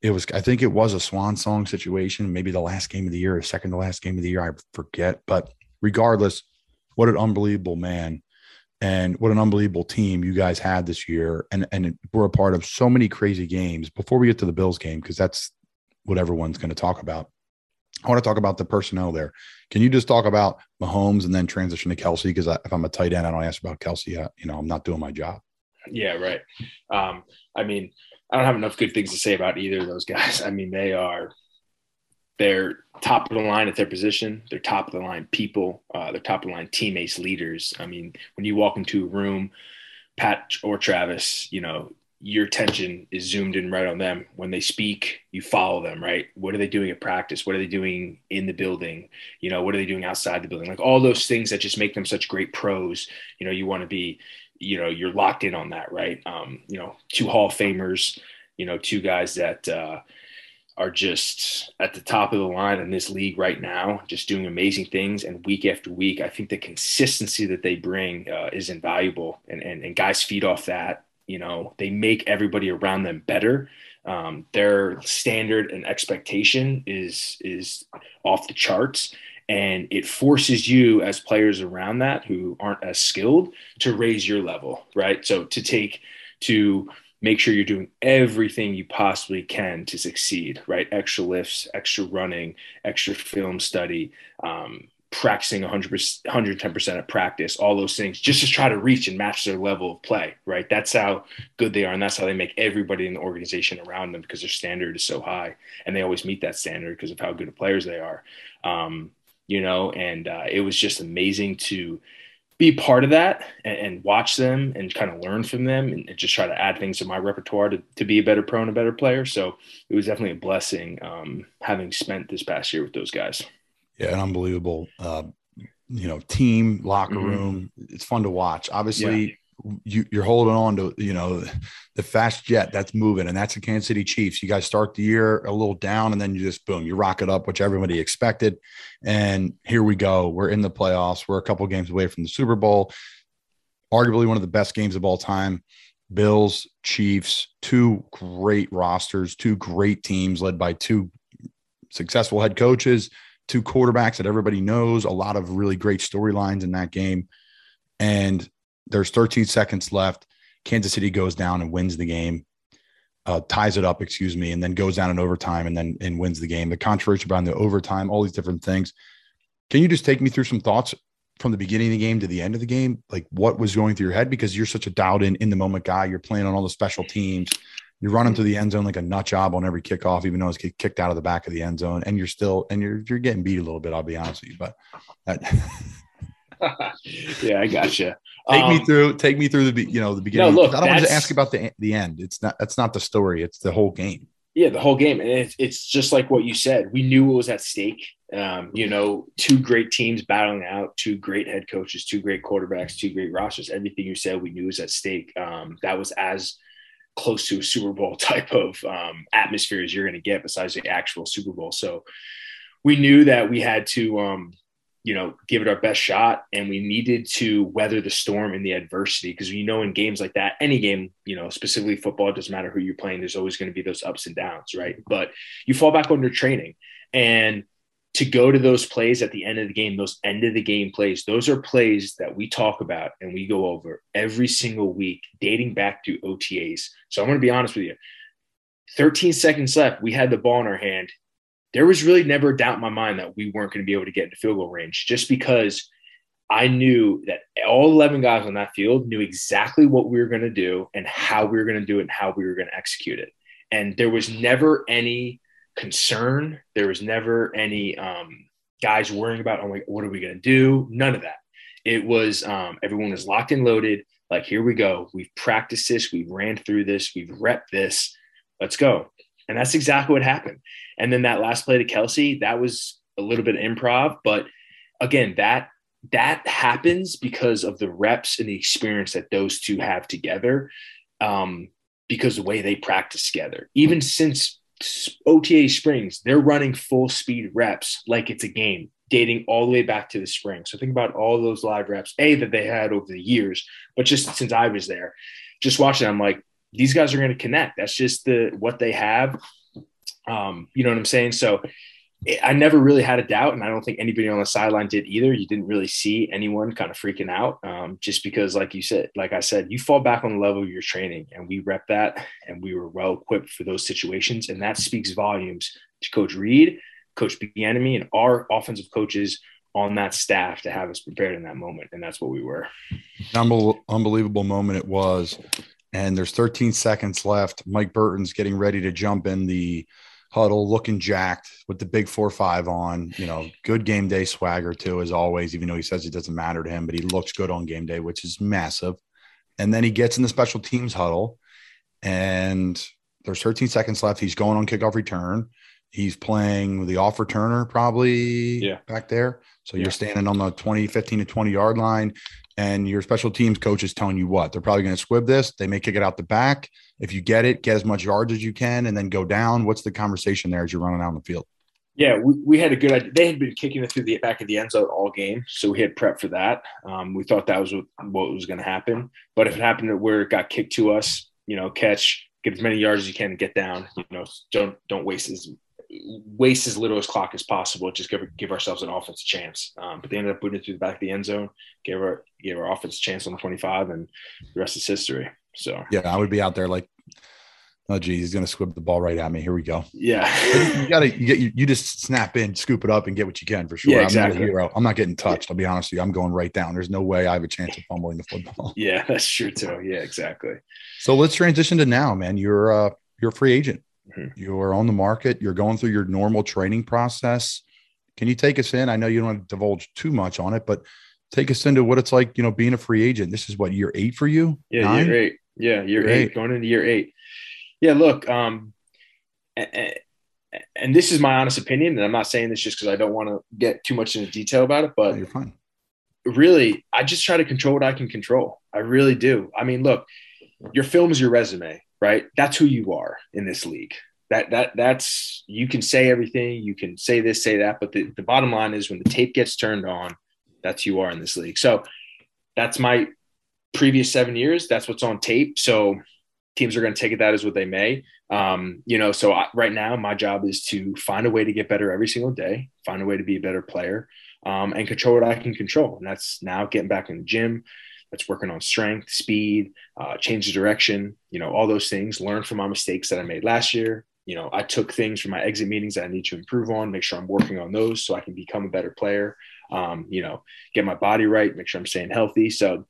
It was, I think it was a swan song situation, maybe the last game of the year or second to last game of the year. I forget. But regardless, what an unbelievable man and what an unbelievable team you guys had this year. And and we're a part of so many crazy games. Before we get to the Bills game, because that's what everyone's going to talk about. I want to talk about the personnel there. Can you just talk about Mahomes and then transition to Kelce Because if I'm a tight end, I don't ask about Kelce I, you know, I'm not doing my job. Yeah, right. Um, I mean, I don't have enough good things to say about either of those guys. I mean, they are they're top of the line at their position. They're top of the line people. Uh, they're top of the line teammates, leaders. I mean, when you walk into a room, Pat or Travis, you know, your attention is zoomed in right on them. When they speak, you follow them, right? What are they doing at practice? What are they doing in the building? You know, what are they doing outside the building? Like all those things that just make them such great pros. You know, you want to be, you know, you're locked in on that, right? Um, you know, two Hall of Famers, you know, two guys that, uh, are just at the top of the line in this league right now, just doing amazing things. And week after week, I think the consistency that they bring uh, is invaluable. And, and, and guys feed off that. You know, they make everybody around them better. Um, their standard and expectation is is off the charts, and it forces you as players around that who aren't as skilled to raise your level, right? So to take to make sure you're doing everything you possibly can to succeed, right? Extra lifts, extra running, extra film study, um, practicing 100 110% of practice, all those things, just to try to reach and match their level of play, right? That's how good they are. And that's how they make everybody in the organization around them because their standard is so high. And they always meet that standard because of how good of players they are. Um, you know, and uh, it was just amazing to be part of that and, and watch them and kind of learn from them and, and, just try to add things to my repertoire to, to be a better pro and a better player. So it was definitely a blessing um, having spent this past year with those guys. Yeah, an unbelievable, uh, you know, team locker mm-hmm. room. It's fun to watch. Obviously, yeah you, are holding on to you know the fast jet that's moving, and that's the Kansas City Chiefs. You guys start the year a little down, and then you just boom, you rock it up, which everybody expected. And here we go. We're in the playoffs. We're a couple games away from the Super Bowl. Arguably one of the best games of all time. Bills, Chiefs, two great rosters, two great teams led by two successful head coaches, two quarterbacks that everybody knows. A lot of really great storylines in that game. And there's 13 seconds left. Kansas City goes down and wins the game, uh, ties it up, excuse me, and then goes down in overtime and then and wins the game. The controversy around the overtime, all these different things. Can you just take me through some thoughts from the beginning of the game to the end of the game? Like what was going through your head? Because you're such a dialed in, in the moment guy. You're playing on all the special teams. You're running to the end zone like a nut job on every kickoff, even though it's kicked out of the back of the end zone. And you're still, and you're, you're getting beat a little bit. I'll be honest with you, but that, yeah, I gotcha. Take um, me through. Take me through the you know the beginning. No, look, I don't want to ask about the the end. It's not. That's not the story. It's the whole game. Yeah, the whole game, and it's it's just like what you said. We knew what was at stake. Um, you know, two great teams battling out, two great head coaches, two great quarterbacks, two great rosters. Everything you said, we knew was at stake. Um, that was as close to a Super Bowl type of um, atmosphere as you're going to get, besides the actual Super Bowl. So we knew that we had to um, you know, give it our best shot. And we needed to weather the storm in the adversity because you know, in games like that, any game, you know, specifically football, doesn't matter who you're playing, there's always going to be those ups and downs, right? But you fall back on your training. And to go to those plays at the end of the game, those end of the game plays, those are plays that we talk about and we go over every single week, dating back to OTAs. So I'm going to be honest with you. 13 seconds left. We had the ball in our hand there was really never a doubt in my mind that we weren't going to be able to get into field goal range just because I knew that all 11 guys on that field knew exactly what we were going to do and how we were going to do it and how we were going to execute it. And there was never any concern. There was never any um, guys worrying about, oh, my, what are we going to do? None of that. It was um, everyone was locked and loaded. Like, here we go. We've practiced this. We've ran through this. We've repped this. Let's go. And that's exactly what happened. And then that last play to Kelce, that was a little bit improv, but again, that that happens because of the reps and the experience that those two have together. Um, because the way they practice together, even since OTA springs, they're running full speed reps like it's a game, dating all the way back to the spring. So think about all those live reps, A, that they had over the years, but just since I was there, just watching, I'm like, these guys are going to connect. That's just the what they have. Um, you know what I'm saying? So I never really had a doubt, and I don't think anybody on the sideline did either. You didn't really see anyone kind of freaking out, um, just because, like you said, like I said, you fall back on the level of your training, and we rep that, and we were well equipped for those situations, and that speaks volumes to Coach Reid, Coach Bieniemy, and our offensive coaches on that staff to have us prepared in that moment, and that's what we were. Unbelievable moment it was, and there's 13 seconds left. Mike Burton's getting ready to jump in the huddle, looking jacked with the big four five on. You know, good game day swagger too, as always. Even though he says it doesn't matter to him, but he looks good on game day, which is massive. And then he gets in the special teams huddle, and there's 13 seconds left. He's going on kickoff return. He's playing the off returner probably yeah. back there. So yeah. you're standing on the 20, 15 to 20 yard line and your special teams coach is telling you what they're probably going to squib this. They may kick it out the back. If you get it, get as much yards as you can, and then go down. What's the conversation there as you're running out on the field? Yeah, we, we had a good idea. They had been kicking it through the back of the end zone all game, so we had prep for that. Um, we thought that was what, what was going to happen. But if it happened where it got kicked to us, you know, catch, get as many yards as you can, and get down. You know, don't don't waste as waste as little as clock as possible. Just give give ourselves an offense chance. Um, but they ended up putting it through the back of the end zone, gave our gave our offense a chance on the 25, and the rest is history. So yeah, I would be out there like, oh geez, he's gonna squib the ball right at me. Here we go. Yeah, you gotta you, get, you, you just snap in, scoop it up, and get what you can for sure. Yeah, exactly. I'm not a hero. I'm not getting touched. I'll be honest with you. I'm going right down. There's no way I have a chance of fumbling the football. Yeah, that's true too. Yeah, exactly. So let's transition to now, man. You're uh you're a free agent. Mm-hmm. You're on the market. You're going through your normal training process. Can you take us in? I know you don't want to divulge too much on it, but take us into what it's like, you know, being a free agent. This is what year eight for you? Yeah, Nine? year eight. Yeah, year, year eight, eight, going into year eight. Yeah, look, um, and, and this is my honest opinion, and I'm not saying this just because I don't want to get too much into detail about it, but no, you're fine. Really, I just try to control what I can control. I really do. I mean, look, your film is your resume, right? That's who you are in this league. That that that's you can say everything, you can say this, say that, but the, the bottom line is when the tape gets turned on, that's who you are in this league. So that's my previous seven years. That's what's on tape. So teams are going to take it that as what they may. Um, you know, so I, right now my job is to find a way to get better every single day, find a way to be a better player, um, and control what I can control. And that's now getting back in the gym. That's working on strength, speed, uh, change the direction, you know, all those things. Learn from my mistakes that I made last year. You know, I took things from my exit meetings that I need to improve on, make sure I'm working on those so I can become a better player. Um, you know, get my body right, make sure I'm staying healthy. So,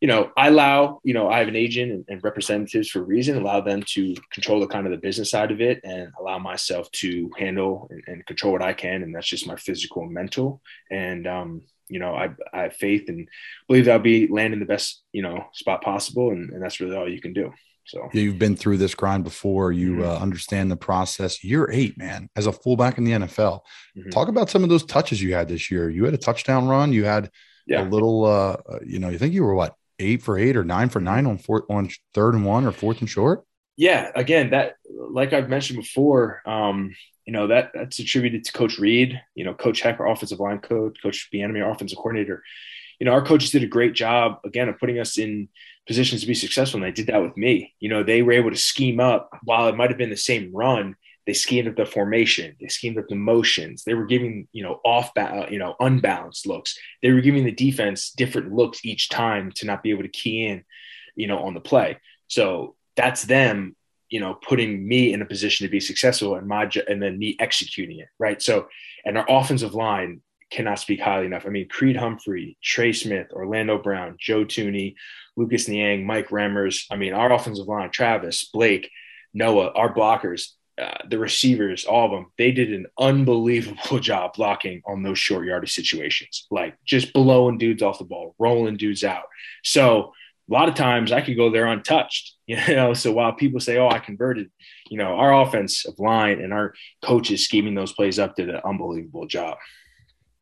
you know, I allow, you know, I have an agent and, and, representatives for a reason, allow them to control the kind of the business side of it and allow myself to handle and, and control what I can. And that's just my physical and mental. And, um, you know, I, I have faith and believe I'll be landing the best, you know, spot possible. And, and that's really all you can do. So you've been through this grind before. You mm-hmm. uh, understand the process. Year eight, man, as a fullback in the NFL. Mm-hmm. Talk about some of those touches you had this year. You had a touchdown run. You had yeah. a little, uh, uh you know, you think you were what eight for eight or nine for nine on fourth on third and one or fourth and short? Yeah, again, that like I've mentioned before, um, you know that that's attributed to Coach Reid, you know, Coach Heck, our offensive line coach, Coach Bieniemy, our offensive coordinator. You know, our coaches did a great job again of putting us in positions to be successful, and they did that with me. You know, they were able to scheme up while it might have been the same run. They schemed up the formation. They schemed up the motions. They were giving, you know, off, uh, you know, unbalanced looks. They were giving the defense different looks each time to not be able to key in, you know, on the play. So that's them, you know, putting me in a position to be successful and my, and then me executing it. Right. So, and our offensive line cannot speak highly enough. I mean, Creed Humphrey, Trey Smith, Orlando Brown, Joe Thuney Lucas Niang, Mike Remmers. I mean, our offensive line, Travis, Blake, Noah, our blockers, uh, the receivers, all of them, they did an unbelievable job blocking on those short yardage situations, like just blowing dudes off the ball, rolling dudes out. So a lot of times I could go there untouched, you know. So while people say, "Oh, I converted," you know, our offensive line and our coaches scheming those plays up did an unbelievable job.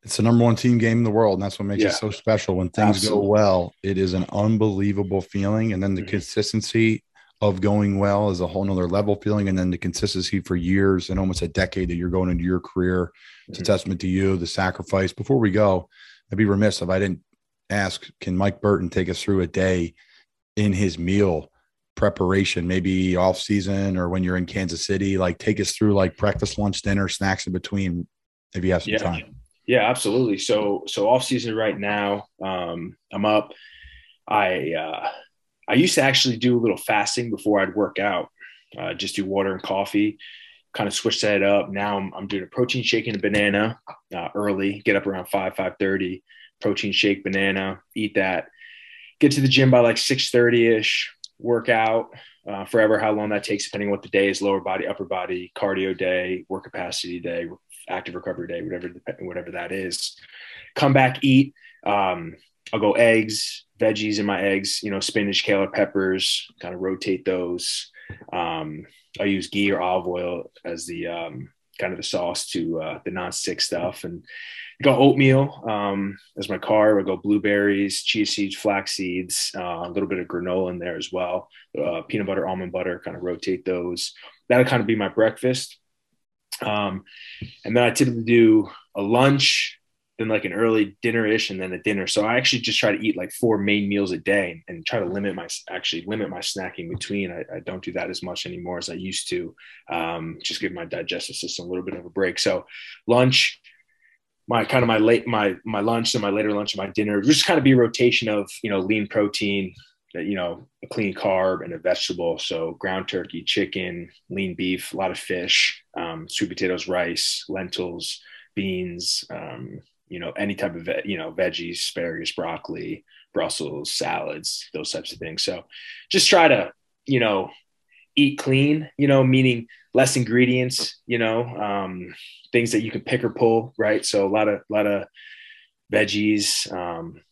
It's the number one team game in the world, and that's what makes yeah. it so special. When things Absolutely. go well, it is an unbelievable feeling, and then the mm-hmm. consistency of going well is a whole nother level feeling. And then the consistency for years and almost a decade that you're going into your career. It's mm-hmm. a testament to you, the sacrifice. Before we go, I'd be remiss if I didn't ask, can Mike Burton take us through a day in his meal preparation, maybe off season or when you're in Kansas City? Like take us through like breakfast, lunch, dinner, snacks in between if you have some yeah. time. Yeah, absolutely. So so off season right now, um, I'm up. I uh I used to actually do a little fasting before I'd work out, uh, just do water and coffee, kind of switch that up. Now I'm, I'm doing a protein shake and a banana uh, early, get up around 5, 5.30, protein shake, banana, eat that, get to the gym by like 6.30ish, work out uh, forever, how long that takes, depending on what the day is, lower body, upper body, cardio day, work capacity day, active recovery day, whatever, whatever that is. Come back, eat. Um, I'll go eggs, veggies in my eggs, you know, spinach, kale, peppers, kind of rotate those. Um, I use ghee or olive oil as the um, kind of the sauce to uh, the non-stick stuff and go oatmeal um, as my carb. I go blueberries, chia seeds, flax seeds, uh, a little bit of granola in there as well. Uh, peanut butter, almond butter, kind of rotate those. That'll kind of be my breakfast. Um, and then I typically do a lunch, then like an early dinner ish and then a dinner. So I actually just try to eat like four main meals a day and try to limit my actually limit my snacking between. I, I don't do that as much anymore as I used to. Um, just give my digestive system a little bit of a break. So lunch, my kind of my late my my lunch and my later lunch and my dinner just kind of be a rotation of you know lean protein you know a clean carb and a vegetable so ground turkey chicken lean beef a lot of fish um, sweet potatoes rice lentils beans um, you know, any type of, you know, veggies, asparagus, broccoli, Brussels, salads, those types of things. So just try to, you know, eat clean, you know, meaning less ingredients, you know, um, things that you can pick or pull, right? So a lot of, a lot of veggies, um,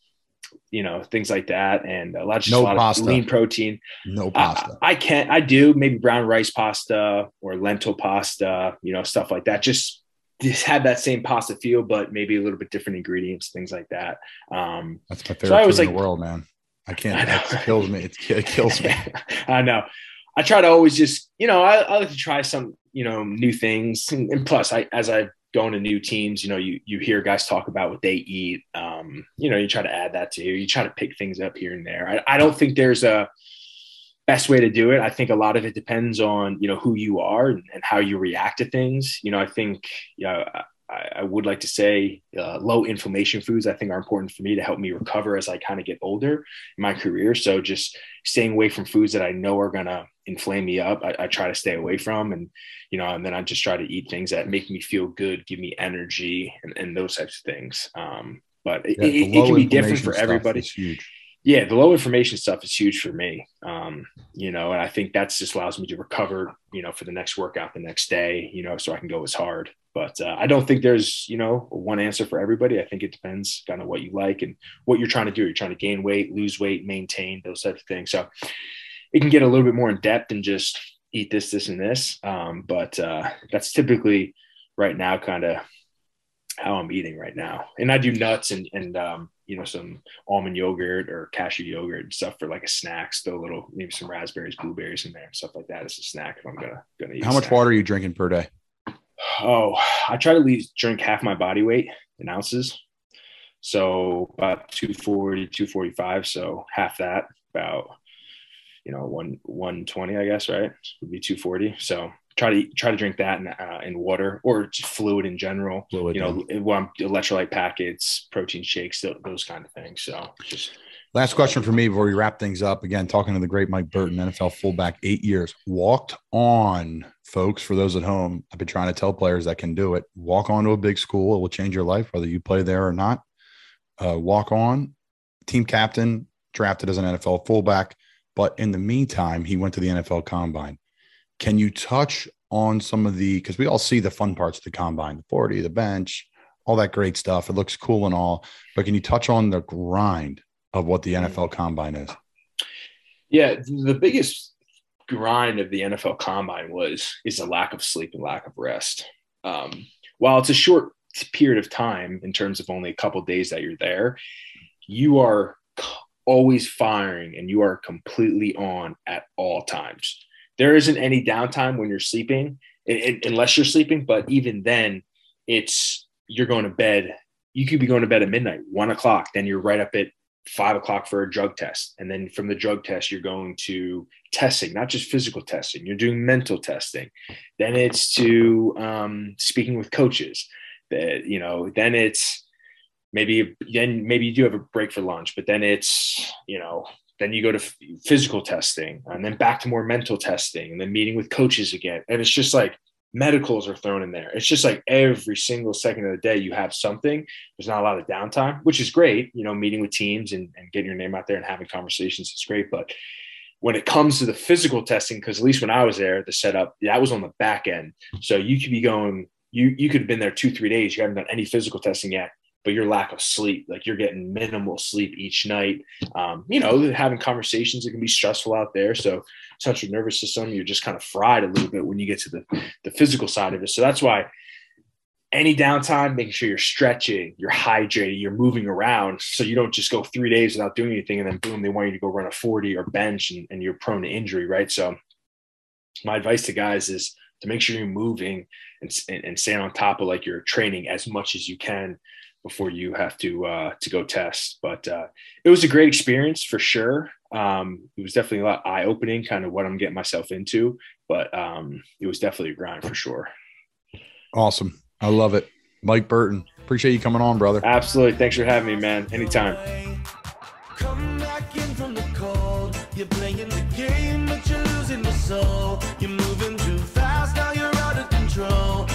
you know, things like that, and a lot, of just No a lot pasta. of lean protein. No I, pasta. I can't. I do maybe brown rice pasta or lentil pasta, you know, stuff like that. Just just had that same pasta feel, but maybe a little bit different ingredients, things like that. Um, That's my So favorite I food was in like- the world, man. I I can't. know. That kills me. It, it kills me. I know. I try to always just, you know, I, I like to try some, you know, new things. And, and plus, I as I go into new teams, you know, you you hear guys talk about what they eat. Um, you know, you try to add that to you. You try to pick things up here and there. I, I don't think there's a best way to do it. I think a lot of it depends on, you know, who you are and, and how you react to things. You know, I think, you know, I, I would like to say uh, low inflammation foods I think are important for me to help me recover as I kind of get older in my career. So just staying away from foods that I know are gonna inflame me up. I, I try to stay away from, and you know, and then I just try to eat things that make me feel good, give me energy, and, and those types of things. Um, but it, Yeah, it, it can be different for everybody huge. Yeah, the low inflammation stuff is huge for me. Um, you know, and I think that's just allows me to recover, you know, for the next workout the next day, you know, so I can go as hard. But uh, I don't think there's, you know, one answer for everybody. I think it depends kind of what you like and what you're trying to do. You're trying to gain weight, lose weight, maintain those types of things. So it can get a little bit more in depth than just eat this, this, and this. Um, but uh, that's typically right now kind of how I'm eating right now. And I do nuts and and um, you know some almond yogurt or cashew yogurt and stuff for like a snack. Still a little maybe some raspberries, blueberries in there and stuff like that as a snack if I'm gonna gonna eat. How much water are you drinking per day? Oh, I try to leave, drink half my body weight in ounces. So about 240, 245. So half that, about, you know, one, 120, I guess, right? Would be 240. So try to try to drink that in, uh, in water or fluid in general. Fluid, you know, well, electrolyte packets, protein shakes, tho- those kind of things. So just Last question for me before we wrap things up. Again, talking to the great Mike Burton, NFL fullback, eight years. Walked on, folks, for those at home. I've been trying to tell players that can do it. Walk on to a big school. It will change your life, whether you play there or not. Uh, walk on, team captain, drafted as an NFL fullback. But in the meantime, he went to the NFL combine. Can you touch on some of the, because we all see the fun parts of the combine, the 40, the bench, all that great stuff. It looks cool and all. But can you touch on the grind of what the NFL combine is? Yeah, the biggest grind of the NFL Combine was is a lack of sleep and lack of rest. Um, while it's a short period of time in terms of only a couple days that you're there, you are always firing and you are completely on at all times. There isn't any downtime when you're sleeping, i- i- unless you're sleeping. But even then, it's you're going to bed. You could be going to bed at midnight, one o'clock. Then you're right up at five o'clock for a drug test. And then from the drug test, you're going to testing, not just physical testing, you're doing mental testing. Then it's to um, speaking with coaches. That, you know, then it's maybe, then maybe you do have a break for lunch, but then it's, you know, then you go to f- physical testing and then back to more mental testing and then meeting with coaches again. And it's just like medicals are thrown in there. It's just like every single second of the day you have something. There's not a lot of downtime, which is great. You know, meeting with teams and, and getting your name out there and having conversations is great. But when it comes to the physical testing, because at least when I was there, the setup that was on the back end. So you could be going, you you could have been there two three days. You haven't done any physical testing yet, but your lack of sleep, like you're getting minimal sleep each night. Um, you know, having conversations, it can be stressful out there. So central nervous system, you're just kind of fried a little bit when you get to the the physical side of it. So that's why any downtime, making sure you're stretching, you're hydrated, you're moving around so you don't just go three days without doing anything and then boom, they want you to go run a 40 or bench and, and you're prone to injury, right? So my advice to guys is to make sure you're moving and, and, and staying on top of like your training as much as you can before you have to uh, to go test. But uh, it was a great experience for sure. Um, it was definitely a lot eye opening, kind of what I'm getting myself into. But um, it was definitely a grind for sure. Awesome. I love it. Mike Burton, appreciate you coming on, brother. Absolutely. Thanks for having me, man. Anytime. Come back in from the cold. You're playing the game, but you're losing the soul. You're moving too fast, now you're out of control.